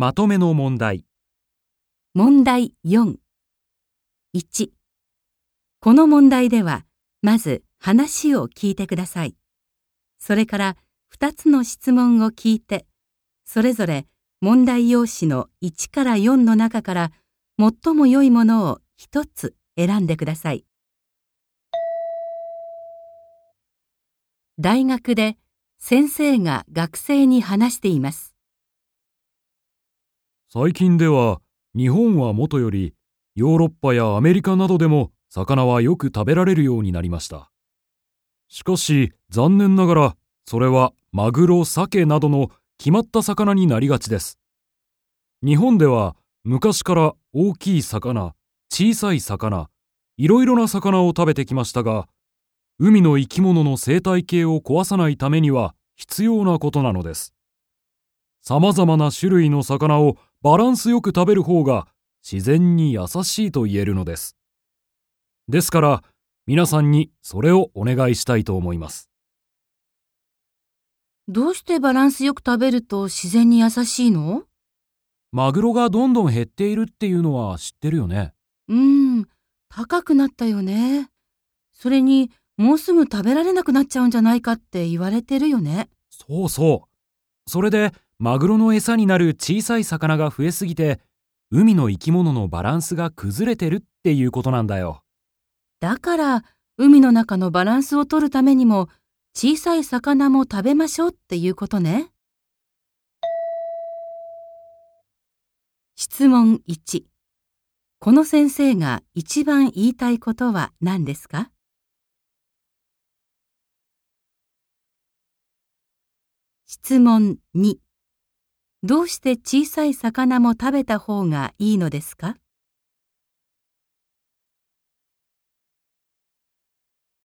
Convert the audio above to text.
まとめの問題。問題4。1。この問題では、まず話を聞いてください。それから2つの質問を聞いて、それぞれ問題用紙の1から4の中から最も良いものを1つ選んでください。大学で先生が学生に話しています。最近では日本はもとよりヨーロッパやアメリカなどでも魚はよく食べられるようになりました。しかし残念ながらそれはマグロ、サケなどの決まった魚になりがちです。日本では昔から大きい魚、小さい魚、いろいろな魚を食べてきましたが、海の生き物の生態系を壊さないためには必要なことなのです。様々な種類の魚をバランスよく食べる方が自然に優しいと言えるのです。ですから皆さんにそれをお願いしたいと思います。どうしてバランスよく食べると自然に優しいの？マグロがどんどん減っているっていうのは知ってるよね。うーん、高くなったよね。それに、もうすぐ食べられなくなっちゃうんじゃないかって言われてるよね。そうそう。それでマグロの餌になる小さい魚が増えすぎて海の生き物のバランスが崩れてるっていうことなんだよ。だから、海の中のバランスを取るためにも、小さい魚も食べましょうっていうことね。質問1。この先生が一番言いたいことは何ですか？質問2。どうして小さい魚も食べた方がいいのですか？